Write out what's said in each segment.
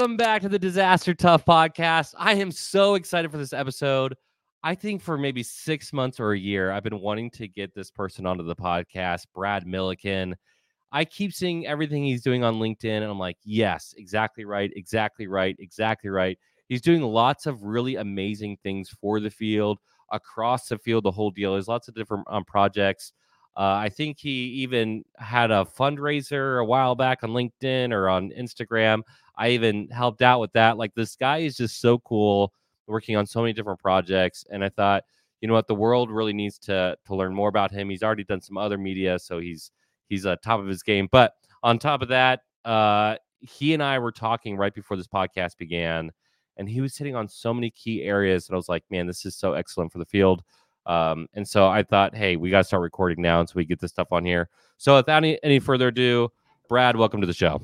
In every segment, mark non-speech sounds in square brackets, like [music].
Welcome back to the Disaster Tough podcast. I am so excited for this episode. I think for maybe six months or a year, I've been wanting to get this person onto the podcast, Brad Milliken. I keep seeing everything he's doing on LinkedIn, and I'm like, yes, exactly right, exactly right, exactly right. He's doing lots of really amazing things for the field, across the field, the whole deal. There's lots of different um, projects. Uh, I think he even had a fundraiser a while back on LinkedIn or on Instagram. I even helped out with that. Like this guy is just so cool, working on so many different projects. And I thought, you know what, the world really needs to to learn more about him. He's already done some other media, so he's he's uh, top of his game. But on top of that, uh, he and I were talking right before this podcast began, and he was hitting on so many key areas that I was like, man, this is so excellent for the field. Um, and so I thought, hey, we got to start recording now, and so we get this stuff on here. So without any, any further ado, Brad, welcome to the show.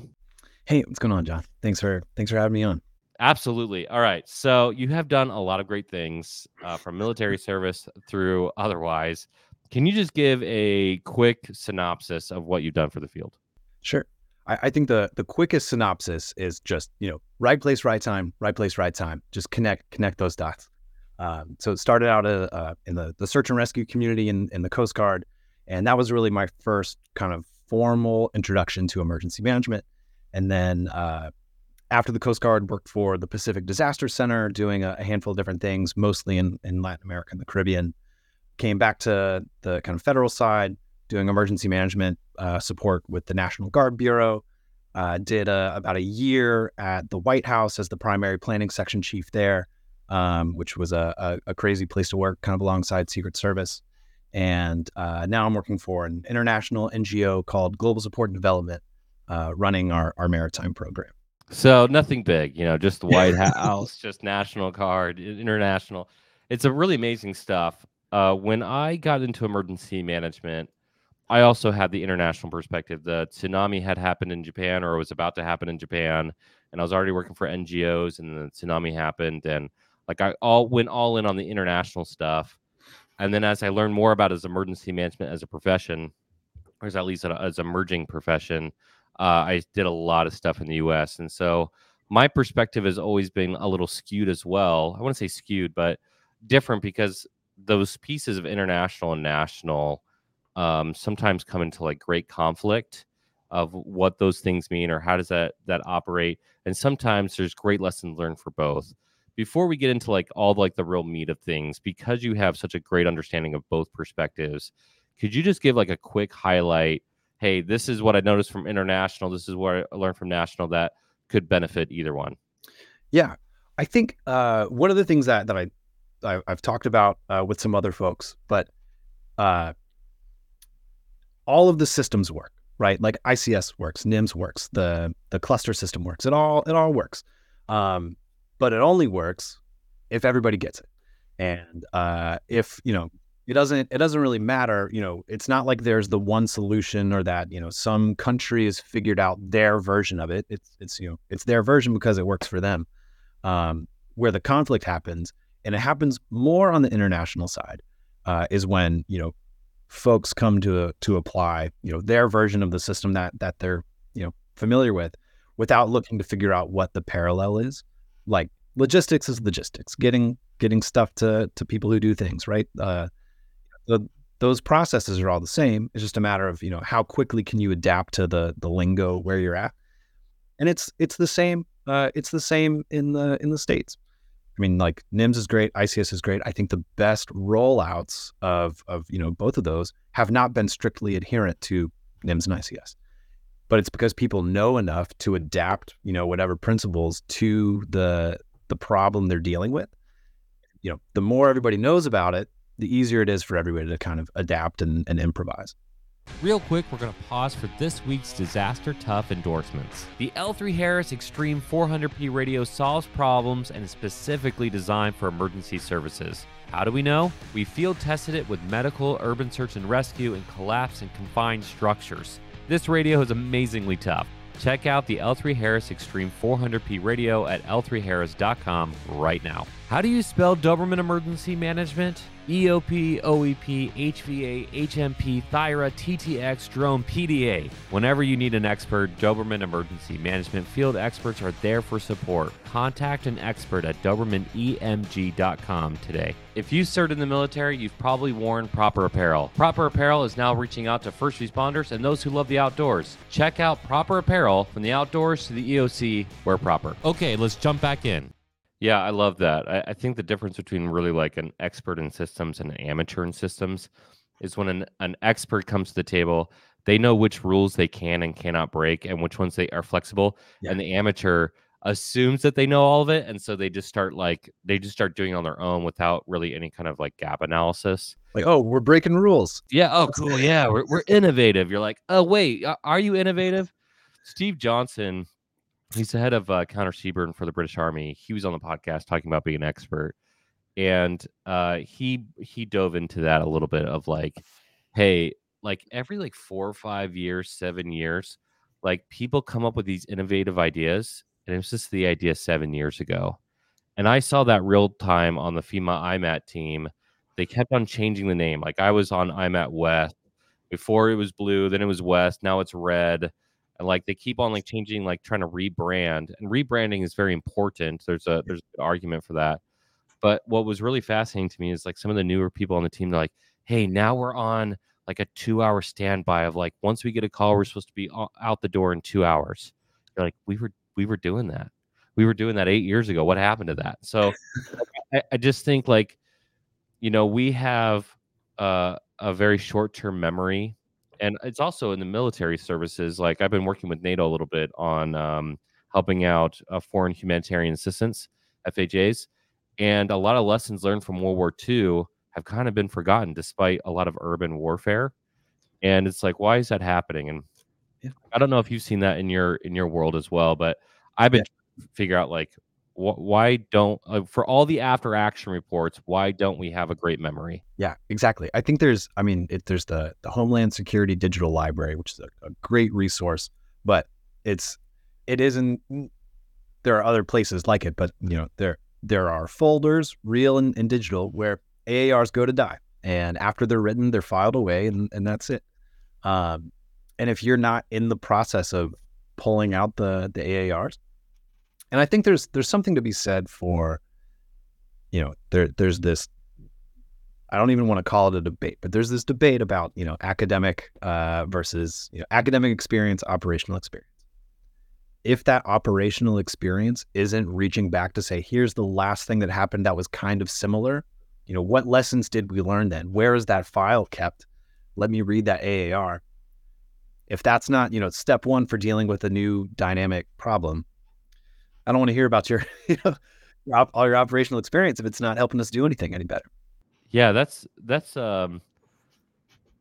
Hey, what's going on, John? Thanks for thanks for having me on. Absolutely. All right. So you have done a lot of great things uh, from military service through otherwise. Can you just give a quick synopsis of what you've done for the field? Sure. I, I think the the quickest synopsis is just you know right place, right time, right place, right time. Just connect connect those dots. Um, so it started out uh, uh, in the, the search and rescue community in, in the Coast Guard. And that was really my first kind of formal introduction to emergency management. And then uh, after the Coast Guard, worked for the Pacific Disaster Center, doing a, a, handful of different things, mostly in, in Latin America and the Caribbean. Came back to the kind of federal side, doing emergency management uh, support with the National Guard Bureau. Uh, did a, about a year at the White House as the primary planning section chief there um, which was a, a, a, crazy place to work, kind of alongside Secret Service. And uh, now I'm working for an international NGO called Global Support and Development, uh, running our, our maritime program. So nothing big, you know, just the White [laughs] House, just National Guard, international. It's a really amazing stuff. Uh, when I got into emergency management, I also had the international perspective. The tsunami had happened in Japan, or was about to happen in Japan, and I was already working for NGOs, and the tsunami happened, and like I all went all in on the international stuff, and then as I learned more about as emergency management as a profession, or as at least as a emerging profession, I did a lot of stuff in the U.S. And so my perspective has always been a little skewed as well. I want to say skewed, but different because those pieces of international and national um, sometimes come into like great conflict of what those things mean or how does that that operate and sometimes there's great lessons learned for both before we get into like all like the real meat of things because you have such a great understanding of both perspectives could you just give like a quick highlight hey this is what i noticed from international this is what i learned from national that could benefit either one. Yeah i think uh, one of the things that that i, I have talked about uh, with some other folks but uh, all of the systems work right? Like ics works nims works the the cluster system works it all it all works. Um, but it only works if everybody gets it. And uh, if you know, it doesn't it doesn't really matter. You know, it's not like there's the one solution or that you know some country has figured out their version of it. It's it's you know it's their version because it works for them. Um, where the conflict happens, and it happens more on the international side, uh, is when you know folks come to to apply you know their version of the system that that they're you know familiar with without looking to figure out what the parallel is like logistics is logistics, getting getting stuff to to people who do things, right? Uh, those processes are all the same. It's just a matter of you know how quickly can you adapt to the the lingo where you're at, and it's it's the same. Uh, it's the same in the in the states. I mean, like NIMS is great, ICS is great. I think the best rollouts of of you know both of those have not been strictly adherent to NIMS and ICS but it's because people know enough to adapt, you know, whatever principles to the the problem they're dealing with. You know, the more everybody knows about it, the easier it is for everybody to kind of adapt and, and improvise. Real quick, we're going to pause for this week's Disaster Tough endorsements. The L3Harris Extreme 400p radio solves problems and is specifically designed for emergency services. How do we know? We field tested it with medical, urban search and rescue, and collapse and confined structures. This radio is amazingly tough. Check out the L3Harris Extreme 400p radio at l3harris.com right now. How do you spell Doberman Emergency Management? EOP, OEP, HVA, HMP, THIRA, TTX, Drone, PDA. Whenever you need an expert, Doberman Emergency Management field experts are there for support. Contact an expert at DobermanEMG.com today. If you served in the military, you've probably worn Propper Apparel. Propper Apparel is now reaching out to first responders and those who love the outdoors. Check out Propper Apparel from the outdoors to the EOC, wear Propper. Okay, let's jump back in. Yeah, I love that. I, I think the difference between really like an expert in systems and an amateur in systems is when an, an expert comes to the table, they know which rules they can and cannot break and which ones they are flexible. Yeah. And the amateur assumes that they know all of it. And so they just start like they just start doing it on their own without really any kind of like gap analysis. Like, oh, we're breaking rules. Yeah. Oh, cool. Yeah. We're, we're innovative. You're like, oh, wait, uh, are you innovative? [laughs] Steve Johnson, he's the head of uh, counter CBRN for the British Army. He was on the podcast talking about being an expert. And uh, he he dove into that a little bit of like, hey, like every like four or five years, seven years, like people come up with these innovative ideas. And it was just the idea seven years ago. And I saw that real time on the FEMA IMAT team. They kept on changing the name. Like I was on IMAT West before it was blue, then it was West, now it's red. And like they keep on like changing, like trying to rebrand. And rebranding is very important. There's a there's an argument for that. But what was really fascinating to me is like some of the newer people on the team, they're like, hey, now we're on like a two hour standby of like once we get a call, we're supposed to be out the door in two hours. You're like, we were we were doing that. We were doing that eight years ago. What happened to that? So I, I just think like, you know, we have uh, a very short term memory. And it's also in the military services. Like I've been working with NATO a little bit on um, helping out uh, foreign humanitarian assistance, FHAs. And a lot of lessons learned from World War II have kind of been forgotten despite a lot of urban warfare. And it's like, why is that happening? And Yeah. I don't know if you've seen that in your in your world as well, but I've been trying to figure out like wh- why don't uh, for all the after action reports, why don't we have a great memory? Yeah, exactly. I think there's, I mean, it, there's the the Homeland Security Digital Library, which is a, a great resource, but it's it isn't. There are other places like it, but you know, there there are folders, real and, and digital, where AARs go to die, and after they're written, they're filed away, and and that's it. Um, and if you're not in the process of pulling out the the AARs, and I think there's there's something to be said for, you know, there there's this I don't even want to call it a debate, but there's this debate about you know academic uh, versus you know academic experience, operational experience. If that operational experience isn't reaching back to say, here's the last thing that happened that was kind of similar, you know, what lessons did we learn then? Where is that file kept? Let me read that AAR. If that's not you know step one for dealing with a new dynamic problem, I don't want to hear about your [laughs] you know your op- all your operational experience if it's not helping us do anything any better. Yeah, that's that's um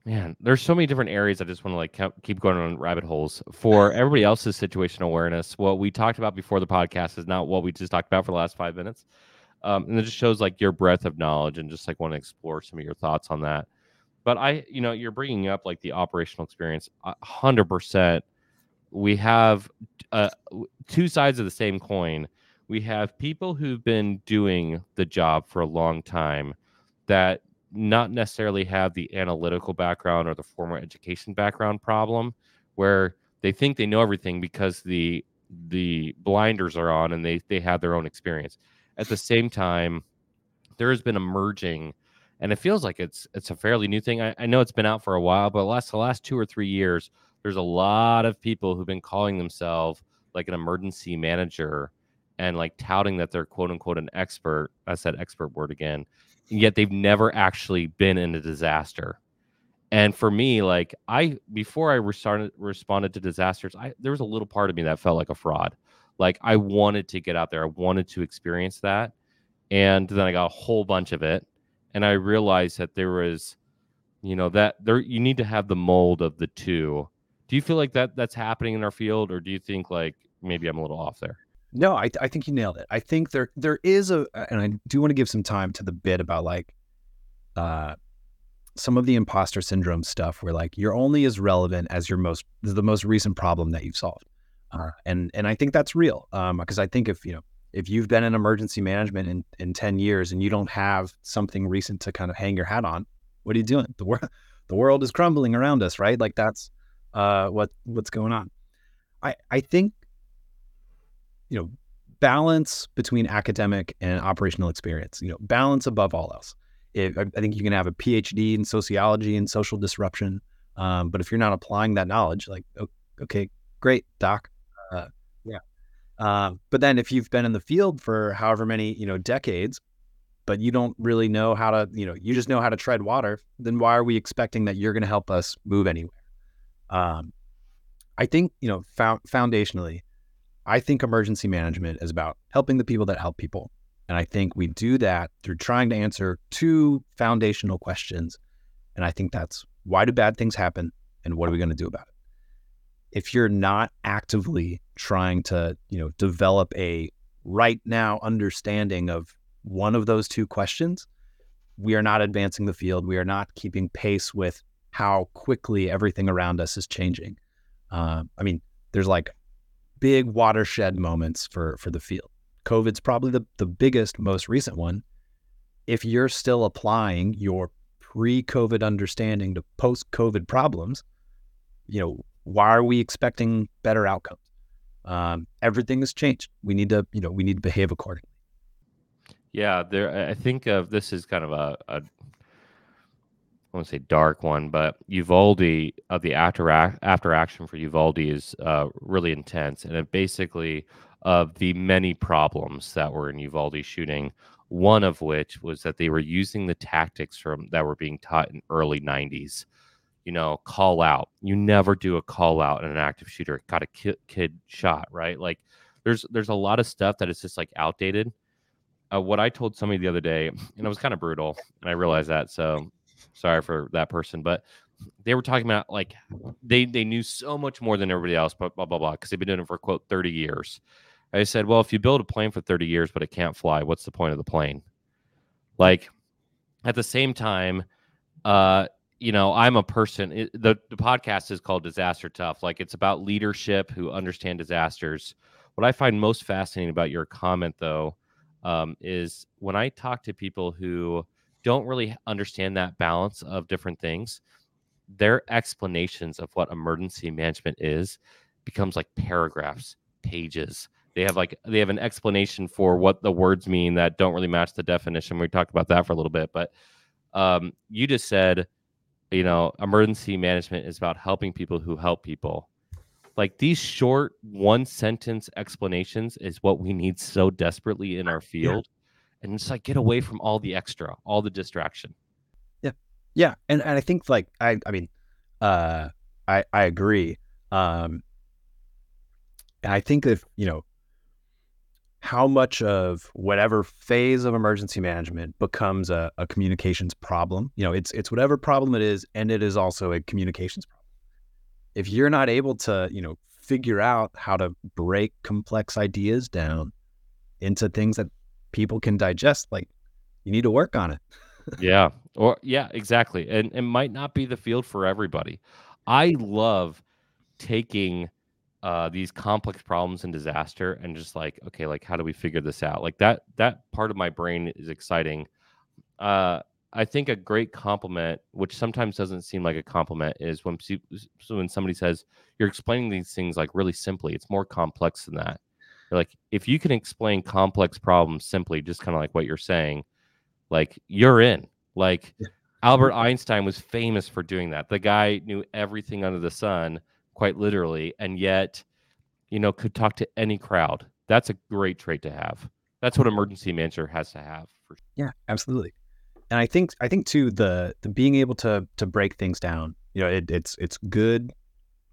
man, there's so many different areas I just want to like keep- going on rabbit holes. For [laughs] everybody else's situational awareness, what we talked about before the podcast is not what we just talked about for the last 5 minutes. Um and it just shows like your breadth of knowledge and just like want to explore some of your thoughts on that. But I, you know, you're bringing up like the operational experience. a 100% we have uh, two sides of the same coin. We have people who've been doing the job for a long time that not necessarily have the analytical background or the formal education background problem where they think they know everything because the the blinders are on and they they have their own experience at the same time there has been a merging and it feels like it's it's a fairly new thing i, I know it's been out for a while but last the last two or three years there's a lot of people who've been calling themselves like an emergency manager and like touting that they're quote unquote an expert i said expert word again yet they've never actually been in a disaster. And for me, like I before I restarted, responded to disasters, I there was a little part of me that felt like a fraud. Like I wanted to get out there, I wanted to experience that, and then I got a whole bunch of it, and I realized that there was, you know, that there you need to have the mold of the two. Do you feel like that that's happening in our field, or do you think like maybe I'm a little off there? No, I, I think you nailed it. I think there there is a, and I do want to give some time to the bit about like, uh, some of the imposter syndrome stuff, where like you're only as relevant as your most the most recent problem that you've solved, uh, and and I think that's real. Um, because I think if you know if you've been in emergency management in, in 10 years and you don't have something recent to kind of hang your hat on, what are you doing? The world [laughs] the world is crumbling around us, right? Like that's uh, what what's going on. I I think you know balance between academic and operational experience. You know, balance above all else. If, I think you can have a PhD in sociology and social disruption, um, but if you're not applying that knowledge, like okay, great, doc, uh, yeah. Uh, but then if you've been in the field for however many you know decades, but you don't really know how to, you know, you just know how to tread water, then why are we expecting that you're going to help us move anywhere? Um, I think, you know, fo- foundationally, I think emergency management is about helping the people that help people. And I think we do that through trying to answer two foundational questions. And I think that's why do bad things happen and what are we going to do about it? If you're not actively trying to, you know, develop a right now understanding of one of those two questions, we are not advancing the field. We are not keeping pace with how quickly everything around us is changing. Uh, I mean, there's like big watershed moments for for the field. COVID's probably the, the biggest, most recent one. If you're still applying your pre-COVID understanding to post-COVID problems, you know, why are we expecting better outcomes? Um, everything has changed. We need to, you know, we need to behave accordingly. Yeah, there. I think of this is kind of a, a won't say dark one, but Uvalde of the after after action for Uvalde is uh, really intense, and it basically of the many problems that were in Uvalde shooting. One of which was that they were using the tactics from that were being taught in early '90s. You know, call out. You never do a call out in an active shooter. Got a kid, kid shot, right? Like, there's there's a lot of stuff that is just like outdated. Uh, what I told somebody the other day, and it was kind of brutal, and I realized that. So sorry for that person, but they were talking about like they they knew so much more than everybody else, but blah blah blah, because they've been doing it for quote thirty years. I said, well, if you build a plane for thirty years but it can't fly, what's the point of the plane? Like, at the same time, uh, you know, I'm a person. It, the the podcast is called Disaster Tough. Like, it's about leadership who understand disasters. What I find most fascinating about your comment, though, um, is when I talk to people who don't really understand that balance of different things, their explanations of what emergency management is becomes like paragraphs, pages. They have like they have an explanation for what the words mean that don't really match the definition. We talked about that for a little bit, but um, you just said, you know, emergency management is about helping people who help people. Like these short one sentence explanations is what we need so desperately in our field and it's like get away from all the extra, all the distraction. Yeah, yeah, and and I think like I I mean, uh, I I agree. Um, I think if you know how much of whatever phase of emergency management becomes a, a communications problem, you know, it's it's whatever problem it is, and it is also a communications problem. If you're not able to, you know, figure out how to break complex ideas down into things that people can digest, like you need to work on it. [laughs] yeah. Or yeah, exactly. And it might not be the field for everybody. I love taking uh, these complex problems and disaster and just like, okay, like how do we figure this out? Like that that part of my brain is exciting. Uh, I think a great compliment, which sometimes doesn't seem like a compliment, is when when somebody says you're explaining these things like really simply. It's more complex than that like if you can explain complex problems simply, just kind of like what you're saying, like you're in. Like Albert Einstein was famous for doing that. The guy knew everything under the sun, quite literally, and yet, you know, could talk to any crowd. That's a great trait to have. That's what emergency manager has to have. For sure. yeah, absolutely. And I think I think too the the being able to to break things down. You know, it, it's it's good,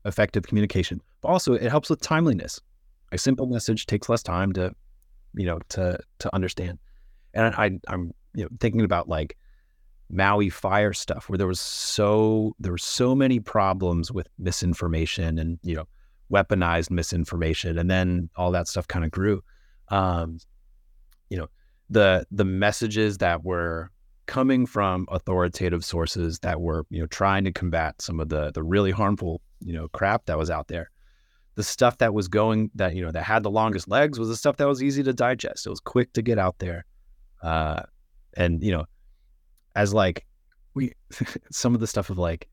effective communication, but also it helps with timeliness a simple message takes less time to, you know, to to understand. And I, I'm you know thinking about like Maui fire stuff where there was so there were so many problems with misinformation and you know weaponized misinformation, and then all that stuff kind of grew. Um, you know, the the messages that were coming from authoritative sources that were you know trying to combat some of the the really harmful you know crap that was out there the stuff that was going that you know that had the longest legs was the stuff that was easy to digest. It was quick to get out there, uh, and you know, as like we [laughs] some of the stuff of like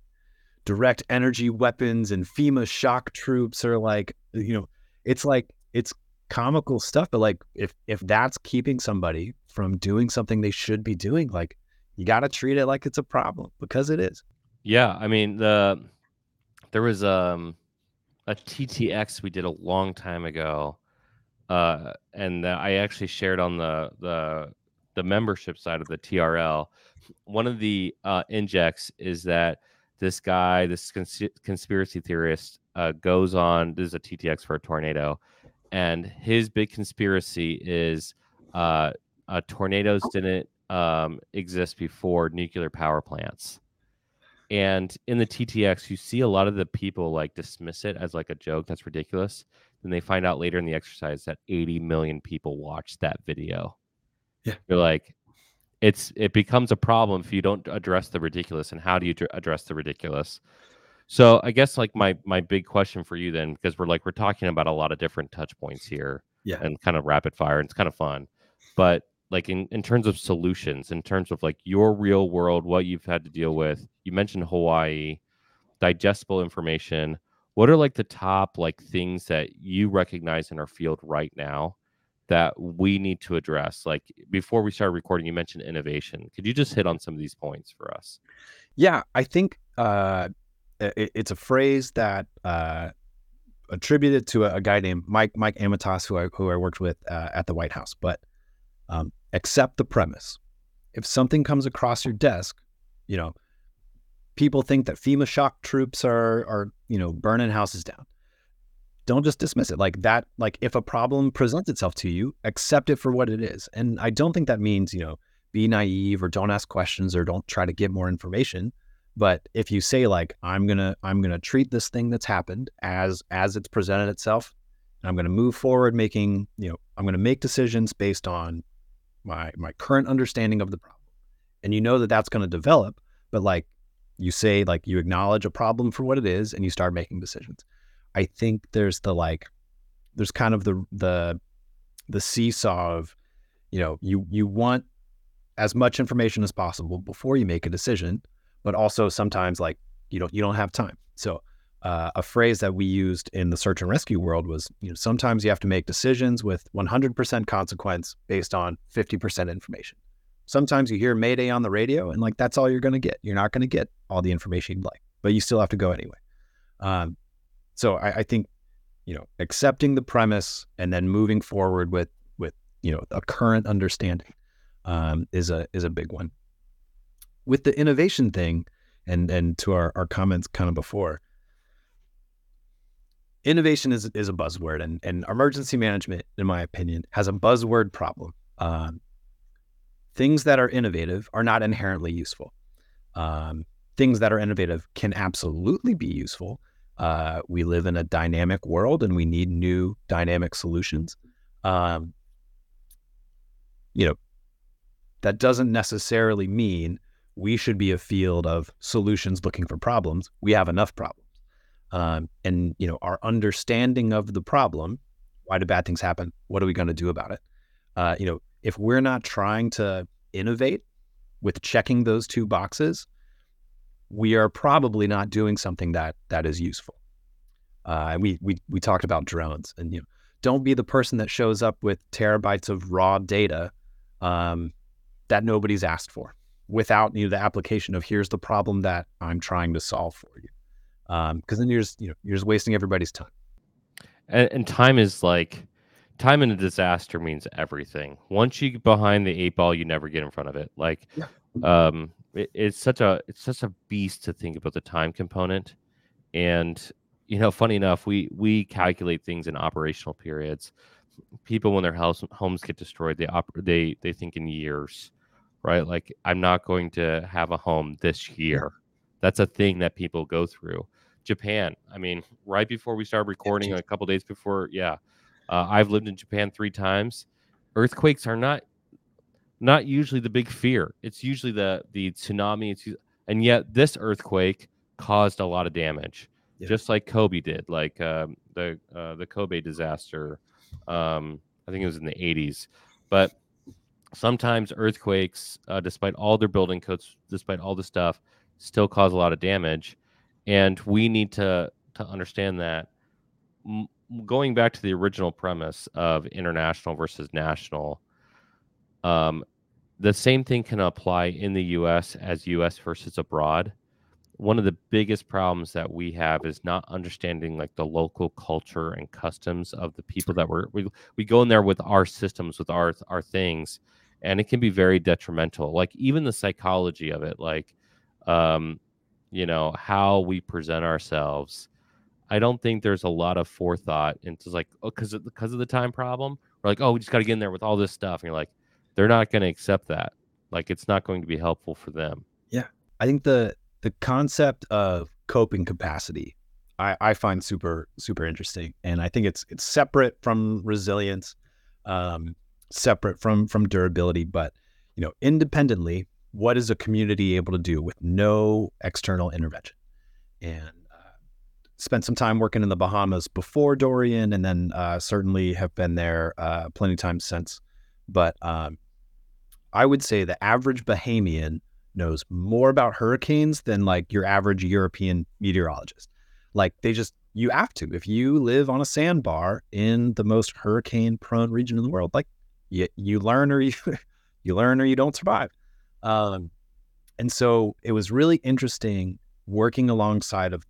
direct energy weapons and FEMA shock troops are like you know it's like it's comical stuff, but like if if that's keeping somebody from doing something they should be doing, like you got to treat it like it's a problem because it is. Yeah, I mean the there was um a TTX we did a long time ago, uh, and I actually shared on the the the membership side of the TRL. One of the uh, injects is that this guy, this cons- conspiracy theorist, uh, goes on. This is a TTX for a tornado, and his big conspiracy is uh, uh, tornadoes didn't um, exist before nuclear power plants. And in the TTX, you see a lot of the people like dismiss it as like a joke. That's ridiculous. Then they find out later in the exercise that 80 million people watched that video. Yeah. You're like, it's it becomes a problem if you don't address the ridiculous. And how do you address the ridiculous? So I guess like my my big question for you then, because we're like we're talking about a lot of different touch points here, Yeah. and kind of rapid fire, and it's kind of fun. But like in, in terms of solutions, in terms of like your real world, what you've had to deal with, you mentioned Hawaii, digestible information. What are like the top like things that you recognize in our field right now that we need to address? Like before we started recording, you mentioned innovation. Could you just hit on some of these points for us? Yeah, I think uh, it, it's a phrase that uh, attributed to a, a, guy named Mike Mike Amatas, who I who I worked with uh, at the White House. But um, accept the premise. If something comes across your desk, you know, people think that FEMA shock troops are are you know burning houses down. Don't just dismiss it like that. Like if a problem presents itself to you, accept it for what it is. And I don't think that means you know be naive or don't ask questions or don't try to get more information. But if you say like I'm gonna I'm gonna treat this thing that's happened as as it's presented itself, I'm gonna move forward making you know I'm gonna make decisions based on my my current understanding of the problem. And you know that that's going to develop but like you say like you acknowledge a problem for what it is and you start making decisions. I think there's the like there's kind of the the the seesaw of you know you you want as much information as possible before you make a decision but also sometimes like you don't you don't have time. So uh, a phrase that we used in the search and rescue world was, you know, sometimes you have to make decisions with 100% consequence based on 50% information. Sometimes you hear Mayday on the radio, and like that's all you're going to get. You're not going to get all the information you'd like, but you still have to go anyway. Um, so I, I think, you know, accepting the premise and then moving forward with with you know a current understanding um, is a is a big one. With the innovation thing, and and to our our comments kind of before innovation is is a buzzword, and and emergency management, in my opinion, has a buzzword problem. Um, things that are innovative are not inherently useful. Um, things that are innovative can absolutely be useful. Uh, we live in a dynamic world, and we need new dynamic solutions. Um, you know, that doesn't necessarily mean we should be a field of solutions looking for problems. We have enough problems um, and you know our understanding of the problem why do bad things happen? What are we going to do about it? Uh, you know if we're not trying to innovate with checking those two boxes we are probably not doing something that that is useful. Uh, we, we we talked about drones and you know don't be the person that shows up with terabytes of raw data um, that nobody's asked for without you know, the application of here's the problem that i'm trying to solve for you because um, then you're just you know you're just wasting everybody's time. And, and, time is like time in a disaster means everything. Once you get behind the eight ball, you never get in front of it. Like, yeah. um, it, it's such a it's such a beast to think about the time component. And you know, funny enough, we we calculate things in operational periods. People when their house homes get destroyed, they op- they they think in years, right? Like I'm not going to have a home this year. That's a thing that people go through. Japan. I mean, right before we started recording, a couple days before, yeah, uh, I've lived in Japan three times. Earthquakes are not not usually the big fear. It's usually the the tsunami. It's and yet this earthquake caused a lot of damage. Yeah. just like Kobe did, like um, the uh, the Kobe disaster. Um, I think it was in the 80s, but sometimes earthquakes, uh, despite all their building codes, despite all the stuff, still cause a lot of damage, and we need to to understand that. M- going back to the original premise of international versus national, um, the same thing can apply in the U.S. as U.S. versus abroad. One of the biggest problems that we have is not understanding like the local culture and customs of the people that we're we, we go in there with our systems with our our things and it can be very detrimental like even the psychology of it like um you know how we present ourselves i don't think there's a lot of forethought into like oh because of because of the time problem we're like oh we just got to get in there with all this stuff and you're like they're not going to accept that like it's not going to be helpful for them Yeah. I think the the concept of coping capacity I, I find super super interesting, and I think it's it's separate from resilience, um, separate from from durability, but you know independently, what is a community able to do with no external intervention? And uh, spent some time working in the Bahamas before Dorian, and then uh, certainly have been there uh, plenty of times since. But um, I would say the average Bahamian knows more about hurricanes than like your average European meteorologist. Like they just you have to if you live on a sandbar in the most hurricane prone region in the world. Like you you learn or you [laughs] you learn or you don't survive. Um, and so it was really interesting working alongside of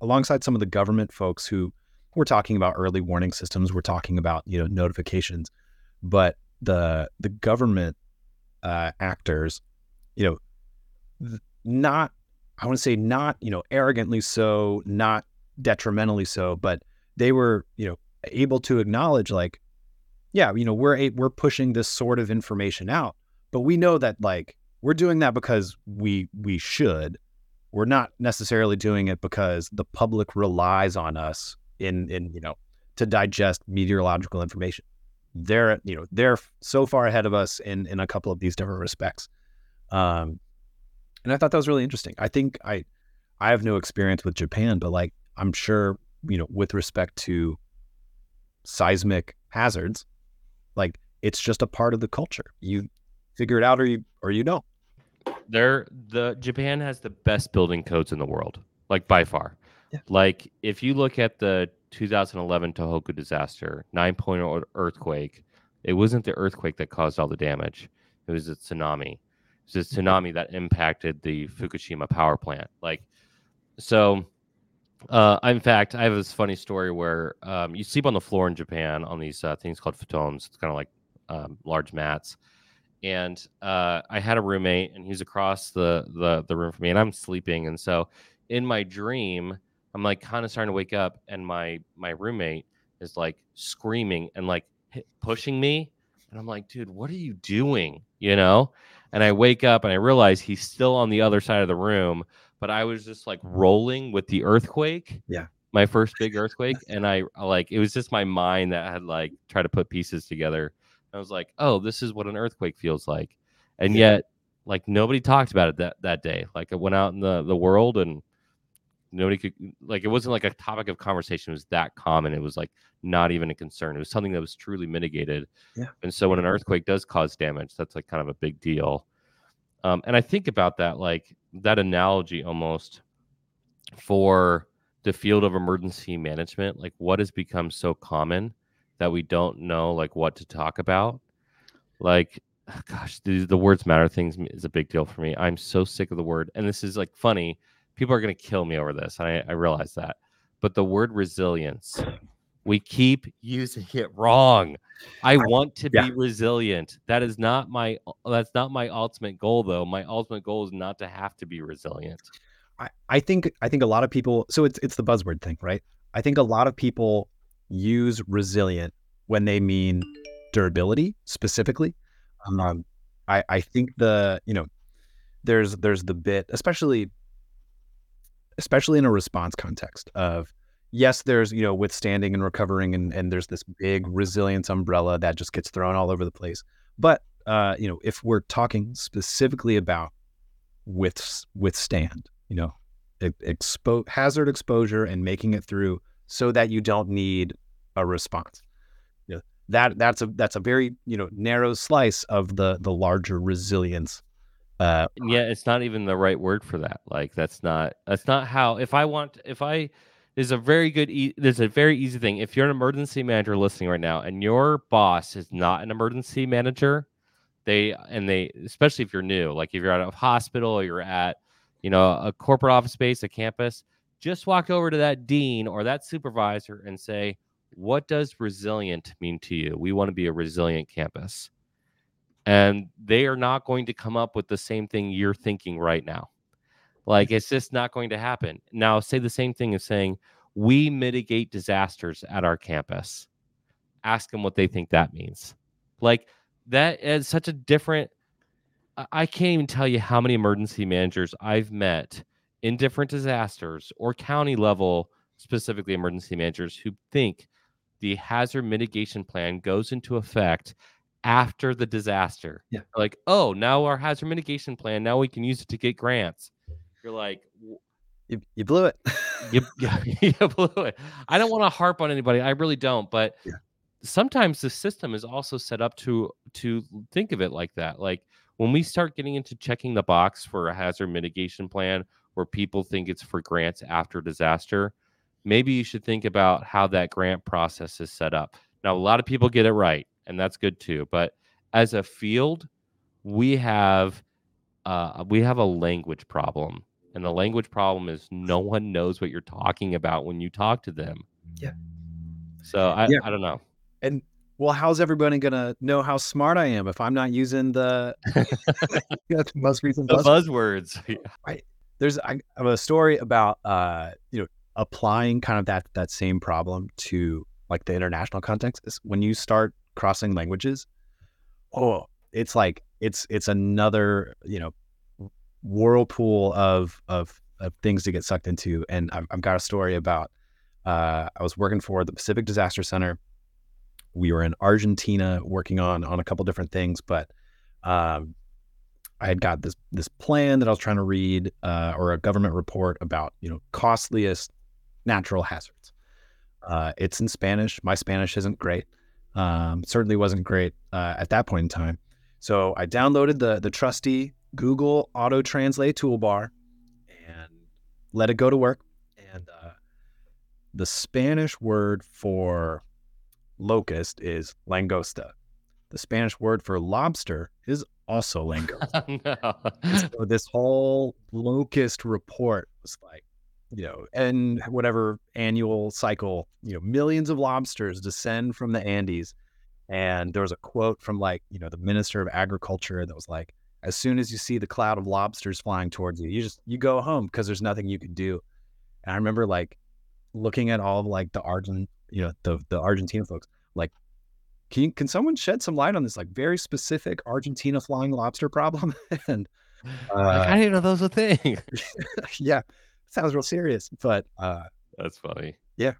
alongside some of the government folks who we're talking about early warning systems. We're talking about you know notifications, but the the government uh, actors you know, not, I want to say not, you know, arrogantly so, not detrimentally so, but they were, you know, able to acknowledge like, yeah, you know, we're a, we're pushing this sort of information out, but we know that like we're doing that because we we should. We're not necessarily doing it because the public relies on us in in you know to digest meteorological information. They're you know they're so far ahead of us in in a couple of these different respects. Um, and I thought that was really interesting. I think I, I have no experience with Japan, but like I'm sure you know, with respect to seismic hazards, like it's just a part of the culture. You figure it out, or you or you don't. They're the Japan has the best building codes in the world, like by far. Yeah. Like if you look at the 2011 Tohoku disaster, 9.0 earthquake, it wasn't the earthquake that caused all the damage. It was a tsunami. It was a tsunami that impacted the Fukushima power plant. Like, so, uh, in fact, I have this funny story where um, you sleep on the floor in Japan on these uh, things called futons. It's kind of like um, large mats. And uh, I had a roommate, and he's across the, the the room from me, and I'm sleeping. And so, in my dream, I'm like kind of starting to wake up, and my my roommate is like screaming and like hit, pushing me, and I'm like, dude, what are you doing? You know? And I wake up and I realize he's still on the other side of the room, but I was just like rolling with the earthquake. Yeah. My first big earthquake. And I like it was just my mind that had like tried to put pieces together. I was like, oh, this is what an earthquake feels like. And Yeah. yet, like nobody talked about it that, that day. Like I went out in the, the world and nobody could like it wasn't like a topic of conversation. It was that common. It was like not even a concern. It was something that was truly mitigated. Yeah. And so when an earthquake does cause damage, that's like kind of a big deal. Um, and I think about that like that analogy almost for the field of emergency management. Like what has become so common that we don't know like what to talk about. Like [sighs] gosh, the, the words matter things is a big deal for me. I'm so sick of the word. And this is like funny. People are going to kill me over this. I, I realize that. But the word resilience, we keep using it wrong. I want to yeah. be resilient. That is not my that's not my ultimate goal though. My ultimate goal is not to have to be resilient. I, I think I think a lot of people so it's it's the buzzword thing, right? I think a lot of people use resilient when they mean durability specifically. Um, I I think the you know there's there's the bit especially especially in a response context of yes there's you know withstanding and recovering and and there's this big resilience umbrella that just gets thrown all over the place but uh you know if we're talking specifically about with withstand you know expo- hazard exposure and making it through so that you don't need a response. Know, that that's a that's a very you know narrow slice of the the larger resilience. Uh, yeah, it's not even the right word for that. Like that's not that's not how. If I want, if I there's a very good e- there's a very easy thing. If you're an emergency manager listening right now, and your boss is not an emergency manager, they and they especially if you're new, like if you're at a hospital or you're at you know a corporate office space, a campus, just walk over to that dean or that supervisor and say, "What does resilient mean to you? We want to be a resilient campus." And they are not going to come up with the same thing you're thinking right now. Like it's just not going to happen. Now, say the same thing as saying, we mitigate disasters at our campus. Ask them what they think that means. Like that is such a different. I can't even tell you how many emergency managers I've met in different disasters or county level, specifically emergency managers who think the hazard mitigation plan goes into effect after the disaster. Yeah. Like, oh, now our hazard mitigation plan, now we can use it to get grants. You're like, you, you blew it. you, [laughs] [laughs] you blew it. I don't want to harp on anybody. I really don't. But yeah. Sometimes the system is also set up to to think of it like that. Like when we start getting into checking the box for a hazard mitigation plan where people think it's for grants after disaster, maybe you should think about how that grant process is set up. Now, a lot of people get it right, and that's good too. But as a field, we have uh, we have a language problem and the language problem is no one knows what you're talking about when you talk to them. Yeah. So I, yeah. I don't know. And well, how's everybody gonna know how smart I am if I'm not using the, the [laughs] [laughs] most recent the buzzwords? [laughs] Right. There's I have a story about uh, you know, applying kind of that that same problem to like the international context is when you start crossing languages, oh, it's like it's it's another, you know, whirlpool of of of things to get sucked into. And I've, I've got a story about uh, I was working for the Pacific Disaster Center. We were in Argentina working on on a couple different things, but um, I had got this this plan that I was trying to read uh, or a government report about you know costliest natural hazards. Uh, it's in Spanish. My Spanish isn't great. Um, certainly wasn't great uh, at that point in time. So I downloaded the the trusty Google Auto Translate toolbar and let it go to work. And uh, the Spanish word for locust is langosta. The Spanish word for lobster is also [laughs] langosta. no. So this whole locust report was like, you know, and whatever annual cycle, you know, millions of lobsters descend from the Andes. And there was a quote from like, you know, the minister of agriculture that was like, as soon as you see the cloud of lobsters flying towards you, you just you go home because there's nothing you can do. And I remember like looking at all of like the Argent, you know, the the Argentina folks, like, can you, can someone shed some light on this like very specific Argentina flying lobster problem? [laughs] and uh, like, I didn't know those was a thing. [laughs] yeah, sounds real serious, but uh, that's funny. Yeah.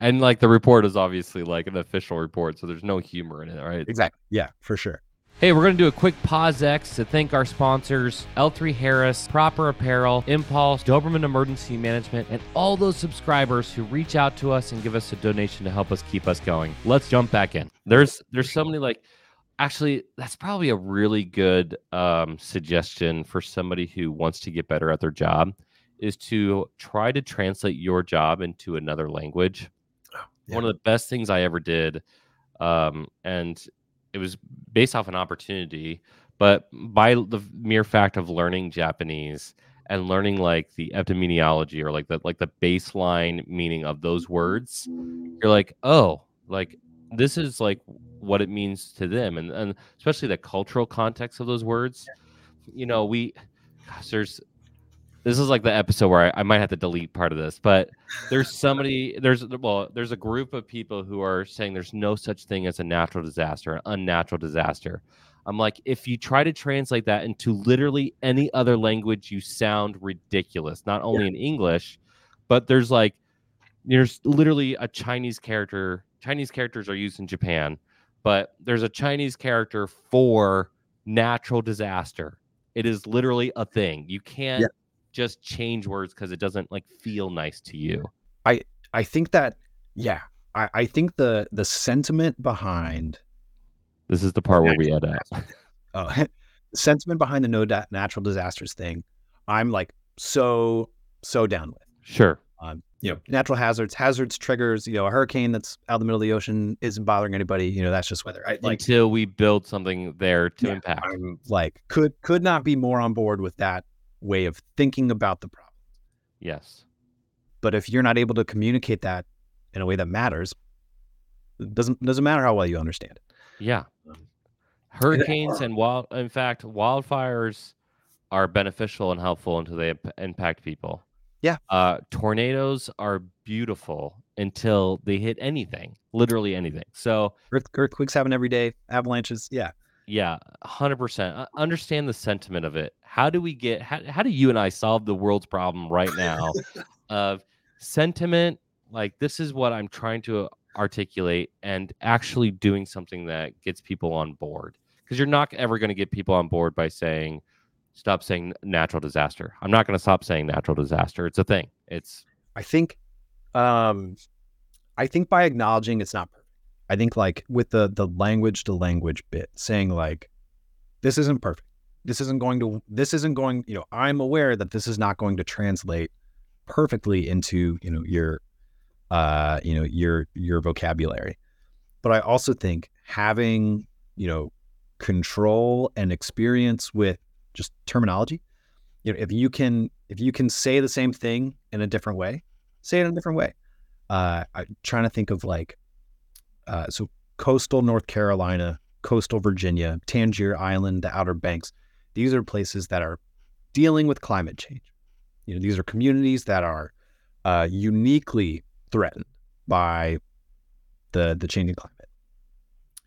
And like the report is obviously like an official report, so there's no humor in it, right? Exactly. Yeah, for sure. Hey, we're going to do a quick pause X to thank our sponsors L3 Harris, Propper Apparel, Impulse, Doberman Emergency Management, and all those subscribers who reach out to us and give us a donation to help us keep us going. Let's jump back in. There's there's so many like actually that's probably a really good um, suggestion for somebody who wants to get better at their job is to try to translate your job into another language. Oh, yeah. One of the best things I ever did um, and it was based off an opportunity, but by the mere fact of learning Japanese and learning like the etymology or like the like the baseline meaning of those words, you're like, oh, like this is like what it means to them, and and especially the cultural context of those words. You know, we gosh, there's this is like the episode where I, I, might have to delete part of this, but there's somebody, there's well, there's a group of people who are saying there's no such thing as a natural disaster, an unnatural disaster. I'm like, if you try to translate that into literally any other language, you sound ridiculous. Not only yeah. in English, but there's like, there's literally a Chinese character. Chinese characters are used in Japan, but there's a Chinese character for natural disaster. It is literally a thing. You can't. Yeah just change words because it doesn't like feel nice to you. I I think that yeah, I, I think the the sentiment behind This is the part where we add up. uh, the sentiment behind the no da- natural disasters thing, I'm like so so down with. Sure. Um, you know, natural hazards, hazards triggers. You know, a hurricane that's out in the middle of the ocean isn't bothering anybody. You know, that's just weather. I, like Until we build something there to Yeah, impact. I'm like could could not be more on board with that way of thinking about the problem. Yes. But if you're not able to communicate that in a way that matters, it doesn't doesn't matter how well you understand it. Yeah. Um, Hurricanes and wild, in fact, wildfires are beneficial and helpful until they impact people. Yeah. Uh, tornadoes are beautiful until they hit anything, literally anything. So, Earth, earthquakes happen every day. Avalanches, yeah. Yeah, 100%. Uh, understand the sentiment of it. How do we get, how, how do you and I solve the world's problem right now [laughs] of sentiment? Like, this is what I'm trying to articulate and actually doing something that gets people on board. Because you're not ever going to get people on board by saying, stop saying natural disaster. I'm not going to stop saying natural disaster. It's a thing. It's, I think, um, I think by acknowledging it's not perfect. I think like with the the language to language bit, saying like, this isn't perfect. This isn't going to. This isn't going. You know, I'm aware that this is not going to translate perfectly into you know your, uh, you know your your vocabulary. But I also think having you know control and experience with just terminology. You know, if you can if you can say the same thing in a different way, say it in a different way. Uh, I'm trying to think of like, uh, so coastal North Carolina, coastal Virginia, Tangier Island, the Outer Banks. These are places that are dealing with climate change. You know, these are communities that are uh, uniquely threatened by the the changing climate.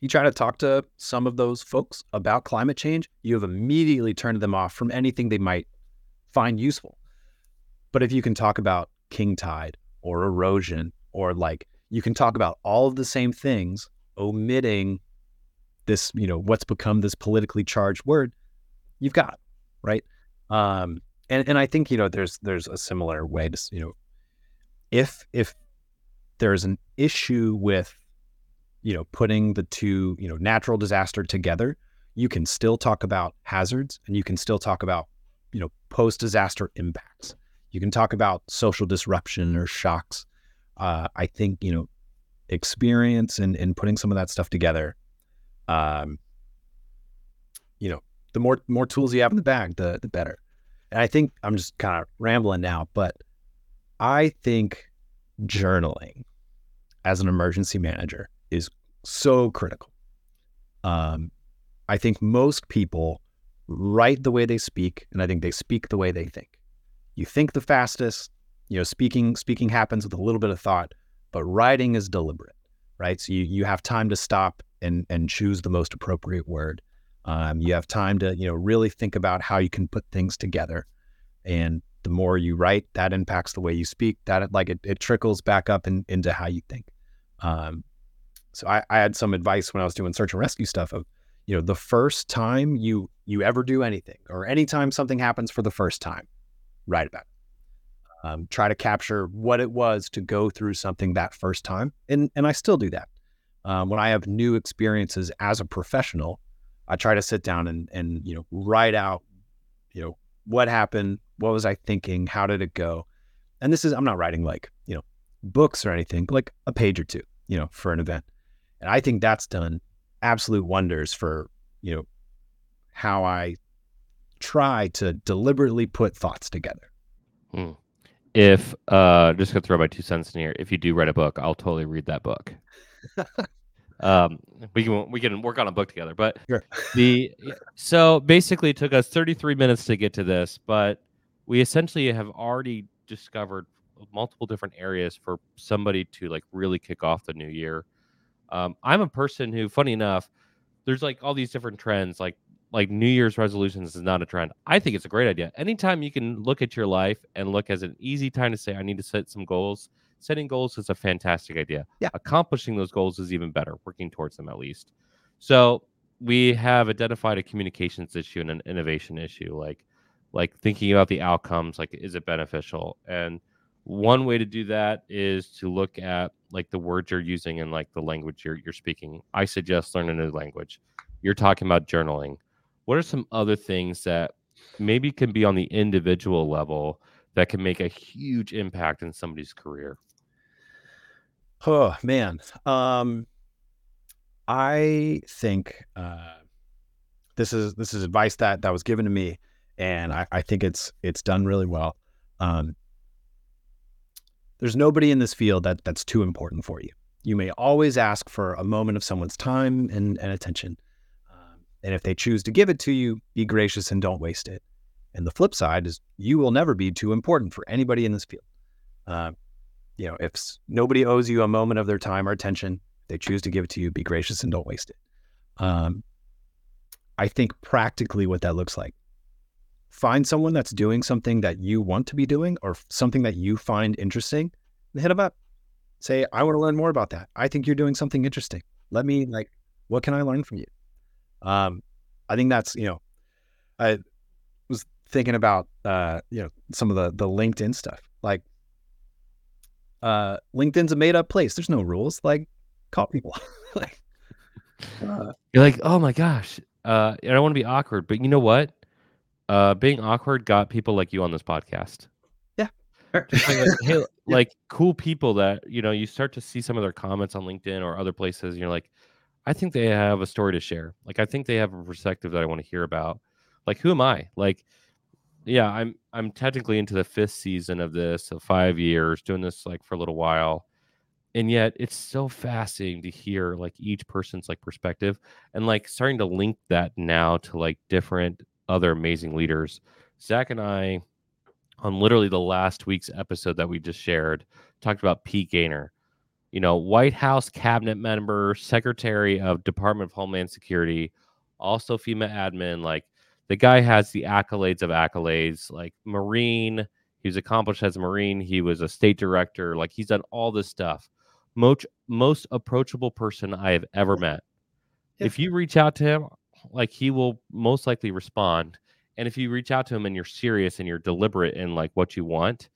You try to talk to some of those folks about climate change, you have immediately turned them off from anything they might find useful. But if you can talk about king tide or erosion, or like you can talk about all of the same things, omitting this, you know, what's become this politically charged word, you've got, right? Um, and and I think you know there's there's a similar way to you know, if if there's an issue with you know putting the two you know natural disaster together, you can still talk about hazards and you can still talk about you know post disaster impacts. You can talk about social disruption or shocks. Uh, I think you know experience and and putting some of that stuff together. Um, you know, the more more tools you have in the bag, the the better. And I think I'm just kind of rambling now, but I think journaling as an emergency manager is so critical. Um, I think most people write the way they speak, and I think they speak the way they think. You think the fastest, you know, speaking speaking happens with a little bit of thought, but writing is deliberate, right? So you you have time to stop and and choose the most appropriate word. Um, you have time to you know really think about how you can put things together, and the more you write, that impacts the way you speak. That like it, it trickles back up in, into how you think. Um, so I, I had some advice when I was doing search and rescue stuff of, you know, the first time you you ever do anything, or anytime something happens for the first time, write about it. Um, try to capture what it was to go through something that first time, and and I still do that. Um, when I have new experiences as a professional, I try to sit down and and you know write out, you know, what happened, what was I thinking, how did it go, and this is I'm not writing like you know books or anything, like a page or two, you know, for an event, and I think that's done absolute wonders for you know how I try to deliberately put thoughts together. If, uh, just gonna throw my two cents in here. If you do write a book, I'll totally read that book. [laughs] um, we can we can work on a book together. But Sure. the so basically it took us 33 minutes to get to this, but we essentially have already discovered multiple different areas for somebody to like really kick off the new year. Um, I'm a person who, funny enough, there's like all these different trends, like like New Year's resolutions is not a trend. I think it's a great idea. Anytime you can look at your life and look as an easy time to say, I need to set some goals. Setting goals is a fantastic idea. Yeah. Accomplishing those goals is even better, working towards them at least. So we have identified a communications issue and an innovation issue. Like, like thinking about the outcomes, like is it beneficial? And one way to do that is to look at like the words you're using and like the language you're you're speaking. I suggest learn a new language. You're talking about journaling. What are some other things that maybe can be on the individual level that can make a huge impact in somebody's career? Oh man, um, I think uh, this is this is advice that that was given to me, and I, I think it's it's done really well. Um, there's nobody in this field that that's too important for you. You may always ask for a moment of someone's time and, and attention. And if they choose to give it to you, be gracious and don't waste it. And the flip side is you will never be too important for anybody in this field. Uh, you know, if nobody owes you a moment of their time or attention, they choose to give it to you, be gracious and don't waste it. Um, I think practically what that looks like find someone that's doing something that you want to be doing or something that you find interesting and hit them up. Say, I want to learn more about that. I think you're doing something interesting. Let me like, what can I learn from you? Um, I think that's, you know, I was thinking about, uh, you know, some of the, the LinkedIn stuff. Like, uh, LinkedIn's a made up place. There's no rules. Like, call people. [laughs] like, uh, you're like, oh my gosh. Uh, I don't want to be awkward, but you know what? uh, being awkward got people like you on this podcast. Yeah. like, hey, [laughs] like cool people that, you know, you start to see some of their comments on LinkedIn or other places, and you're like, I think they have a story to share. Like, I think they have a perspective that I want to hear about. Like, who am I? Like, yeah, I'm I'm technically into the fifth season of this, of five years, doing this like for a little while. And yet it's so fascinating to hear like each person's like perspective and like starting to link that now to like different other amazing leaders. Zach and I, on literally the last week's episode that we just shared, talked about Pete Gaynor, you know, White House cabinet member, Secretary of Department of Homeland Security, also FEMA admin. Like the guy has the accolades of accolades, like Marine. He was accomplished as a Marine. He was a state director. Like he's done all this stuff. Most most approachable person I have ever met. Yeah. If you reach out to him, like he will most likely respond. And if you reach out to him and you're serious and you're deliberate in like what you want,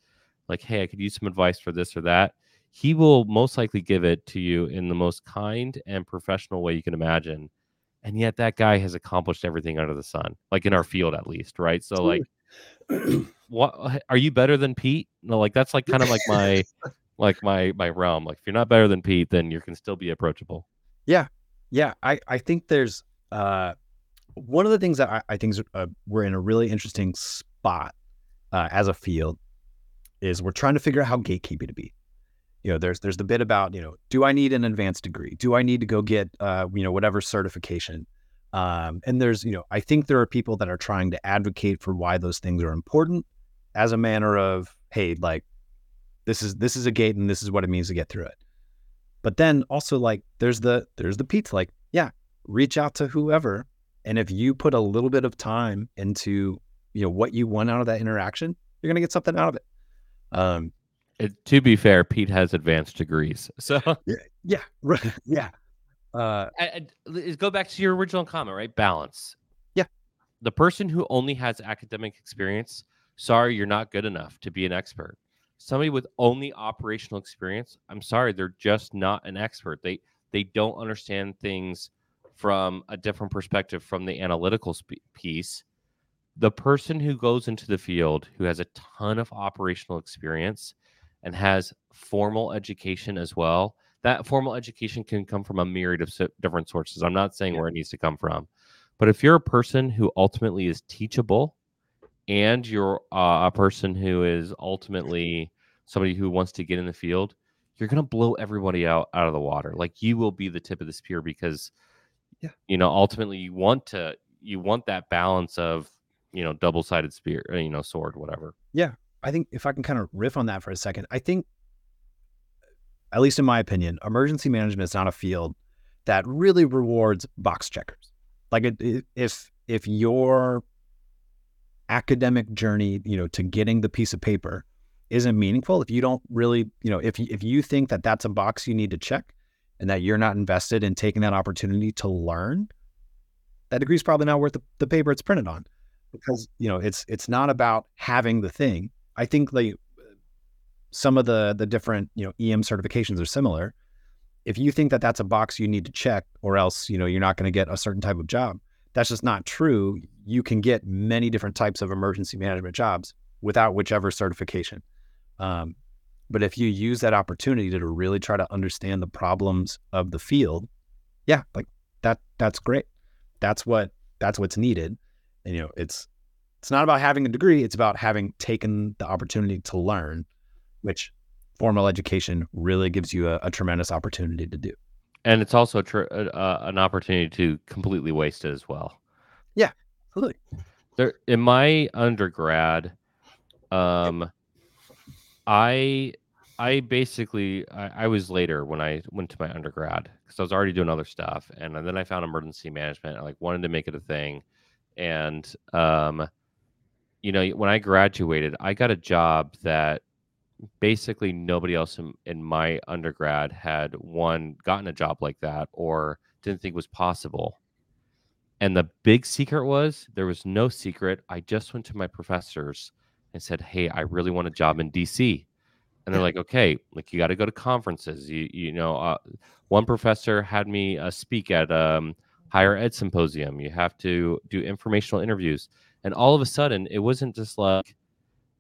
like, hey, I could use some advice for this or that, he will most likely give it to you in the most kind and professional way you can imagine. And yet that guy has accomplished everything under the sun, like in our field at least, right? So like [clears throat] what are you better than Pete? No, like that's like kind of like my [laughs] like my my realm. Like if you're not better than Pete, then you can still be approachable. Yeah. Yeah. I, I think there's uh, one of the things that I, I think is, uh, we're in a really interesting spot uh, as a field is we're trying to figure out how gatekeeping to be. You know, there's there's the bit about you know, do I need an advanced degree? Do I need to go get uh, you know whatever certification? Um, and there's you know, I think there are people that are trying to advocate for why those things are important as a manner of hey, like this is this is a gate and this is what it means to get through it. But then also like there's the there's the Pete's like yeah, reach out to whoever. And if you put a little bit of time into, you know, what you want out of that interaction, you're to get something out of it. Um, to be fair, Pete has advanced degrees. So yeah, yeah, right, yeah. Uh, I, I, go back to your original comment, right? Balance. Yeah. The person who only has academic experience, sorry, you're not good enough to be an expert. Somebody with only operational experience, I'm sorry, they're just not an expert. They they don't understand things from a different perspective from the analytical sp- piece the person who goes into the field who has a ton of operational experience and has formal education as well that formal education can come from a myriad of different sources i'm not saying yeah. where it needs to come from but if you're a person who ultimately is teachable and you're uh, a person who is ultimately somebody who wants to get in the field you're going to blow everybody out out of the water like you will be the tip of the spear because yeah. You know, ultimately you want to you want that balance of, you know, double-sided spear, uh, you know, sword, whatever. Yeah. I think if I can kind of riff on that for a second, I think at least in my opinion, emergency management is not a field that really rewards box checkers. Like it, it, if if your academic journey, you know, to getting the piece of paper isn't meaningful, if you don't really, you know, if if you think that that's a box you need to check, and that you're not invested in taking that opportunity to learn, that degree is probably not worth the, the paper it's printed on. because you know it's it's not about having the thing. I think like some of the the different you know EM certifications are similar. If you think that that's a box you need to check, or else you know you're not going to get a certain type of job, that's just not true. You can get many different types of emergency management jobs without whichever certification. Um, but if you use that opportunity to really try to understand the problems of the field, yeah, like that that's great. That's what that's what's needed. And you know, it's it's not about having a degree, it's about having taken the opportunity to learn, which formal education really gives you a, a tremendous opportunity to do. And it's also tr- uh, an opportunity to completely waste it as well. Yeah, absolutely. There in my undergrad, um, I I basically I, I, was later when I went to my undergrad because I was already doing other stuff, and then I found emergency management. I like wanted to make it a thing, and um, you know, when I graduated, I got a job that basically nobody else in, in my undergrad had one gotten a job like that or didn't think was possible. And the big secret was there was no secret. I just went to my professors and said, "Hey, I really want a job in DC." And they're like, "Okay, like you got to go to conferences. You you know, uh, one professor had me uh, speak at um, higher ed symposium. You have to do informational interviews." And all of a sudden, it wasn't just like,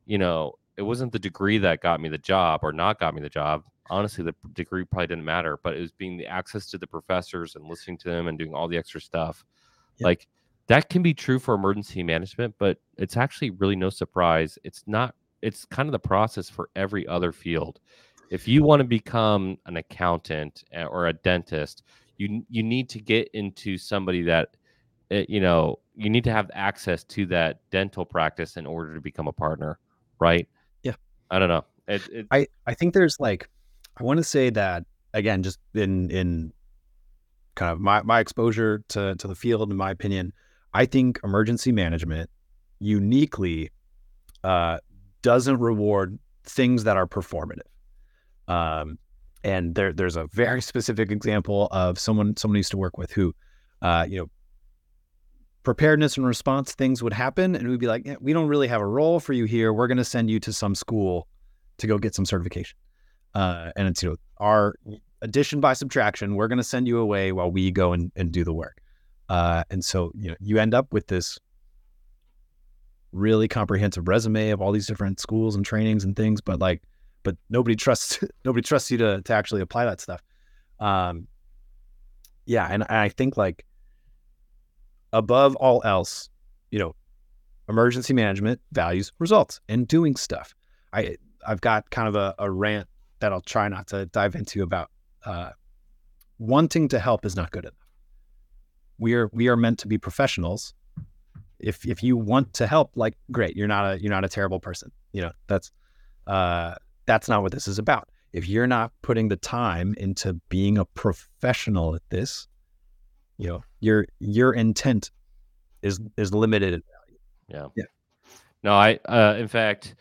you know, it wasn't the degree that got me the job or not got me the job. Honestly, the degree probably didn't matter, but it was being the access to the professors and listening to them and doing all the extra stuff. Yeah. Like that can be true for emergency management, but it's actually really no surprise. It's not, it's kind of the process for every other field. If you want to become an accountant eh, or a dentist, you you need to get into somebody that eh, you know you need to have access to that dental practice in order to become a partner right Yeah. I don't know. It, it... I I think there's like I want to say that again, just in in kind of my my exposure to to the field, in my opinion, I think emergency management uniquely uh, doesn't reward things that are performative. Um, and there there's a very specific example of someone someone used to work with who, uh, you know, preparedness and response things would happen and we'd be like yeah, we don't really have a role for you here. We're going to send you to some school to go get some certification. Uh, and it's you know our addition by subtraction we're going to send you away while we go and, and do the work. Uh, and so you know you end up with this really comprehensive resume of all these different schools and trainings and things but like but nobody trusts [laughs] nobody trusts you to to actually apply that stuff. Um yeah and i think like above all else, you know, emergency management values results and doing stuff. I I've got kind of a, a rant that I'll try not to dive into about uh, wanting to help is not good enough. We are we are meant to be professionals. If if you want to help, like great, you're not a you're not a terrible person. You know that's uh, that's not what this is about. If you're not putting the time into being a professional at this, you know your your intent is is limited in value. Yeah. Yeah. No i uh in fact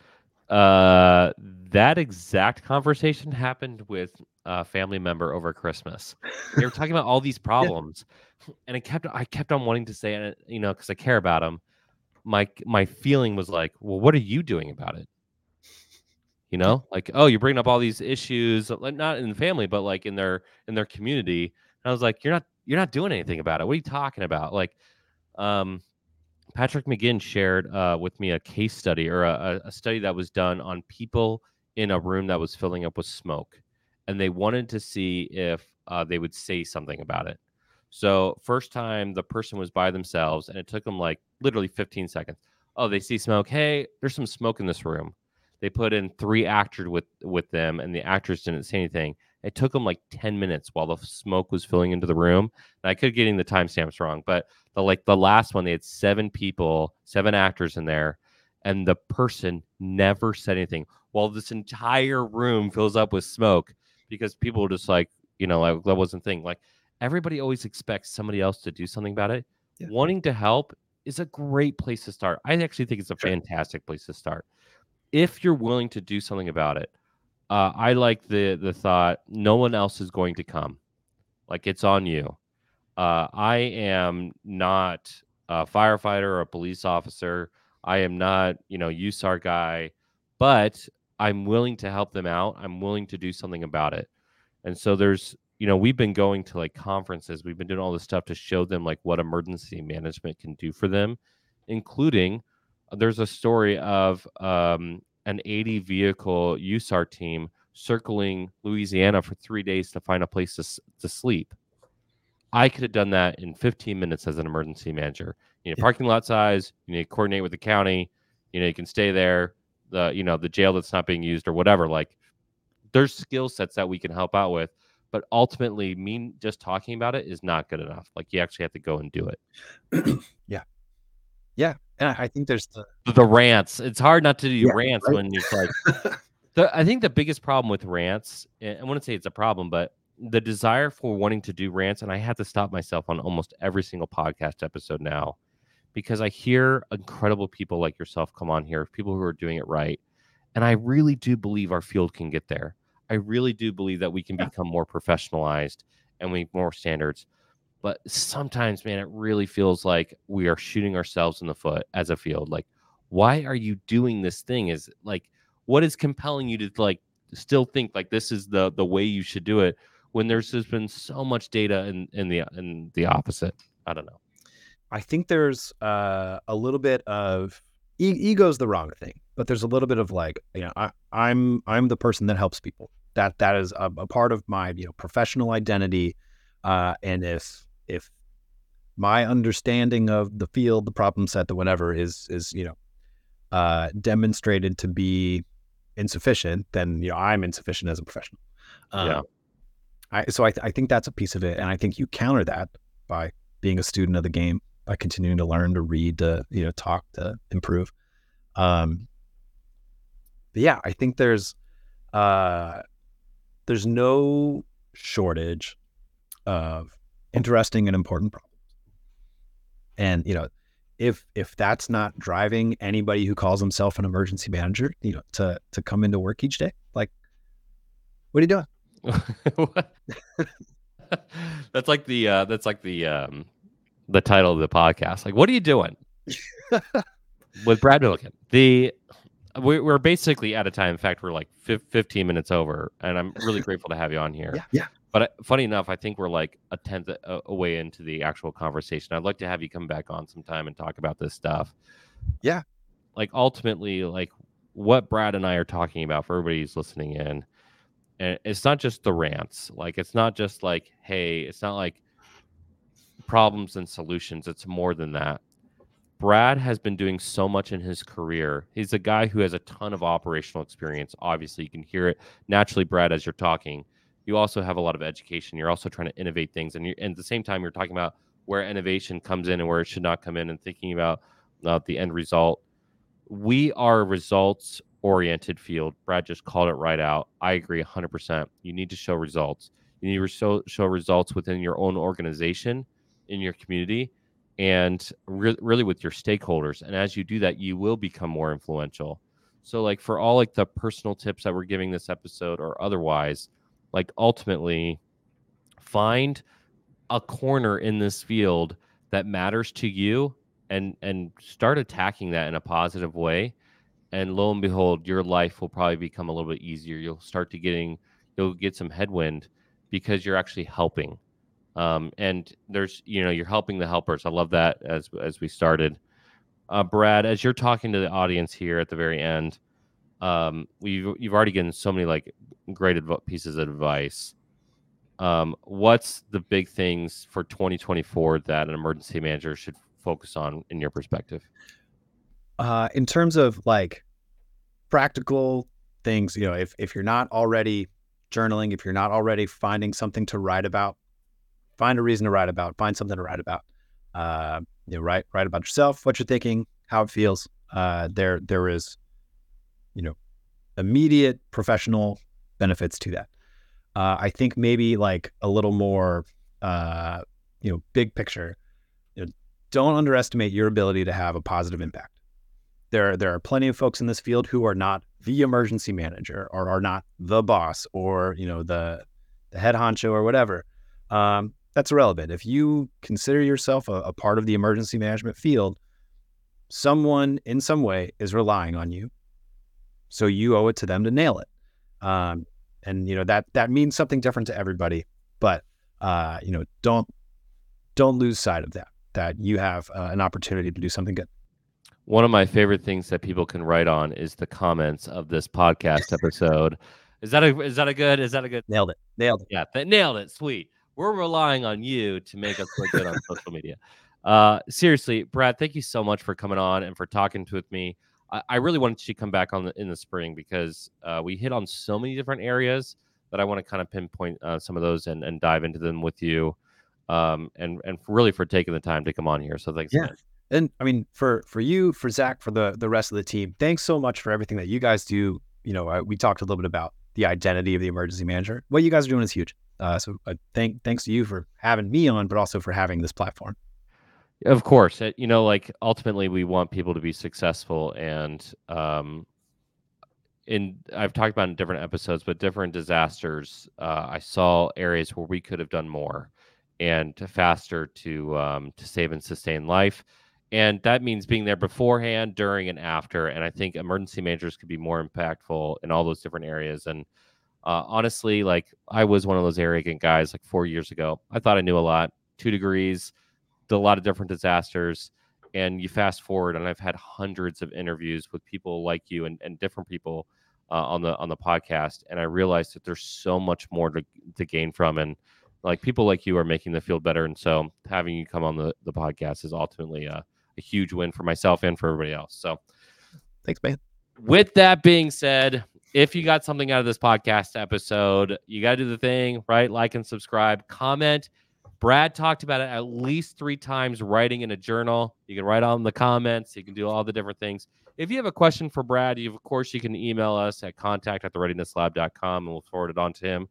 uh that exact conversation happened with a family member over christmas. They were talking about all these [laughs] problems yeah. and i kept i kept on wanting to say it you know because i care about them my my feeling was like well what are you doing about it? You know? Like oh you're bringing up all these issues not in the family but like in their in their community. And i was like you're not you're not doing anything about it. What are you talking about? Like, um, Patrick McGinn shared uh, with me a case study or a, a, study that was done on people in a room that was filling up with smoke, and they wanted to see if uh, they would say something about it. So first time the person was by themselves, and it took them like literally 15 seconds. Oh, they see smoke. Hey, there's some smoke in this room. They put in three actors with with them, and the actors didn't say anything. It took them like 10 minutes while the smoke was filling into the room. And I could getting the timestamps wrong, but the like the last one, they had seven people, seven actors in there, and the person never said anything while this entire room fills up with smoke because people were just like, you know, like that wasn't thing. Like everybody always expects somebody else to do something about it. Yeah. Wanting to help is a great place to start. I actually think it's a sure. fantastic place to start. If you're willing to do something about it, uh, I like the the thought no one else is going to come, like it's on you. Uh, I am not a firefighter or a police officer. I am not, you know, USAR guy, but I'm willing to help them out. I'm willing to do something about it. And so there's, you know, we've been going to like conferences, we've been doing all this stuff to show them like what emergency management can do for them, including uh, there's a story of um, an 80 vehicle USAR team circling Louisiana for three days to find a place to, to sleep. I could have done that in 15 minutes as an emergency manager. You know, Yeah. parking lot size, you need to coordinate with the county, you know, you can stay there, the, you know, the jail that's not being used or whatever. Like there's skill sets that we can help out with. But ultimately, me just talking about it is not good enough. Like you actually have to go and do it. [clears throat] yeah, and I I think there's the The rants. It's hard not to do Yeah, rants right. when it's like [laughs] the, I think the biggest problem with rants, and I wouldn't say it's a problem, but the desire for wanting to do rants, and I have to stop myself on almost every single podcast episode now because I hear incredible people like yourself come on here, people who are doing it right. And I really do believe our field can get there. I really do believe that we can Yeah. become more professionalized and we have more standards. But sometimes, man, it really feels like we are shooting ourselves in the foot as a field. Like, why are you doing this thing? Is like, what is compelling you to like still think like this is the the way you should do it when there's just been so much data in in the in the opposite? I don't know. I think there's uh, a little bit of e- ego's the wrong thing, but there's a little bit of like you know I, I'm I'm the person that helps people. That that is a, a part of my you know professional identity, uh, and if if my understanding of the field, the problem set, the whatever is is you know uh, demonstrated to be insufficient, then you know I'm insufficient as a professional. Yeah. Um, I, so I, th- I think that's a piece of it, and I think you counter that by being a student of the game, by continuing to learn, to read, to you know, talk, to improve. Um, but yeah, I think there's uh, there's no shortage of interesting and important problems, and you know, if if that's not driving anybody who calls himself an emergency manager, you know, to to come into work each day, like, what are you doing? [laughs] That's like the uh that's like the um the title of the podcast. Like what are you doing? [laughs] With brad milliken. The we, we're basically out of time. In fact we're like fif- 15 minutes over and i'm really [laughs] grateful to have you on here. Yeah, yeah. But uh, funny enough i think we're like a tenth away into the actual conversation. I'd like to have you come back on sometime and talk about this stuff. Yeah. like ultimately like what brad and i are talking about for everybody who's listening in and it's not just the rants. Like it's not just like hey it's not like problems and solutions. It's more than that. Brad has been doing so much in his career. He's a guy who has a ton of operational experience. Obviously you can hear it naturally brad as you're talking you also have a lot of education you're also trying to innovate things and, and at the same time you're talking about where innovation comes in and where it should not come in and thinking about uh, the end result we are a results oriented field. Brad just called it right out. I agree 100%. You need to show results. You need to show, show results within your own organization, in your community, and re- really with your stakeholders. And as you do that, you will become more influential. So, like for all like the personal tips that we're giving this episode or otherwise, like ultimately find a corner in this field that matters to you and and start attacking that in a positive way. And lo and behold your life will probably become a little bit easier. You'll start to getting you'll get some headwind because you're actually helping. Um, and there's you know you're helping the helpers. I love that as as we started. Uh, brad as you're talking to the audience here at the very end um, we've you've already given so many like great adv- pieces of advice um, what's the big things for 2024 that an emergency manager should focus on in your perspective uh, in terms of like practical things, you know, if if you're not already journaling, if you're not already finding something to write about, find a reason to write about, find something to write about. Uh, you know, write write about yourself, what you're thinking, how it feels. Uh, there there is, you know, immediate professional benefits to that. Uh, I think maybe like a little more, uh, you know, big picture. You know, don't underestimate your ability to have a positive impact there there are plenty of folks in this field who are not the emergency manager or are not the boss or you know the the head honcho or whatever um, that's irrelevant. If you consider yourself a, a part of the emergency management field, someone in some way is relying on you. So you owe it to them to nail it. Um, and you know that that means something different to everybody. But uh, you know, don't don't lose sight of that. That you have uh, an opportunity to do something good. One of my favorite things that people can write on is the comments of this podcast episode. [laughs] Is that a is that a good is that a good nailed it nailed it yeah that nailed it sweet we're relying on you to make us look good on [laughs] social media uh seriously brad thank you so much for coming on and for talking with me I, I really wanted to come back on the, in the spring because uh, we hit on so many different areas that I want to kind of pinpoint uh, some of those and, and dive into them with you. Um, and and really for taking the time to come on here. So thanks. Yeah. And I mean, for for you, for Zach, for the the rest of the team, thanks so much for everything that you guys do. You know, uh, we talked a little bit about the identity of the emergency manager. What you guys are doing is huge. Uh, so uh, thank thanks to you for having me on, but also for having this platform. Of course, you know, like ultimately, we want people to be successful, and um, in I've talked about in different episodes, but different disasters, uh, I saw areas where we could have done more and faster to um, to save and sustain life, and that means being there beforehand, during, and after. And I think emergency managers could be more impactful in all those different areas. And uh, honestly, like I was one of those arrogant guys like four years ago. I thought I knew a lot. Two degrees, a lot of different disasters and you fast forward and i've had hundreds of interviews with people like you and, and different people uh, on the on the podcast and i realized that there's so much more to, to gain from and like people like you are making the field better and so having you come on the, the podcast is ultimately a, a huge win for myself and for everybody else so. Thanks man. With that being said if you got something out of this podcast episode you got to do the thing right? Like and subscribe comment Brad talked about it at least three times writing in a journal. You can write on the comments. You can do all the different things. If you have a question for Brad, you, of course, you can email us at contact at the readinesslab.com and we'll forward it on to him.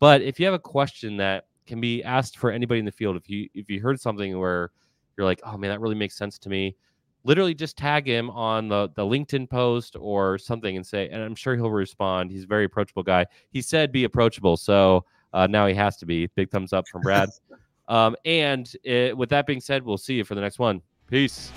But if you have a question that can be asked for anybody in the field, if you if you heard something where you're like, oh man, that really makes sense to me, literally just tag him on the, the LinkedIn post or something and say, and I'm sure he'll respond. He's a very approachable guy. He said be approachable. So uh, now he has to be. Big thumbs up from Brad. [laughs] Um, and it, with that being said, we'll see you for the next one. Peace.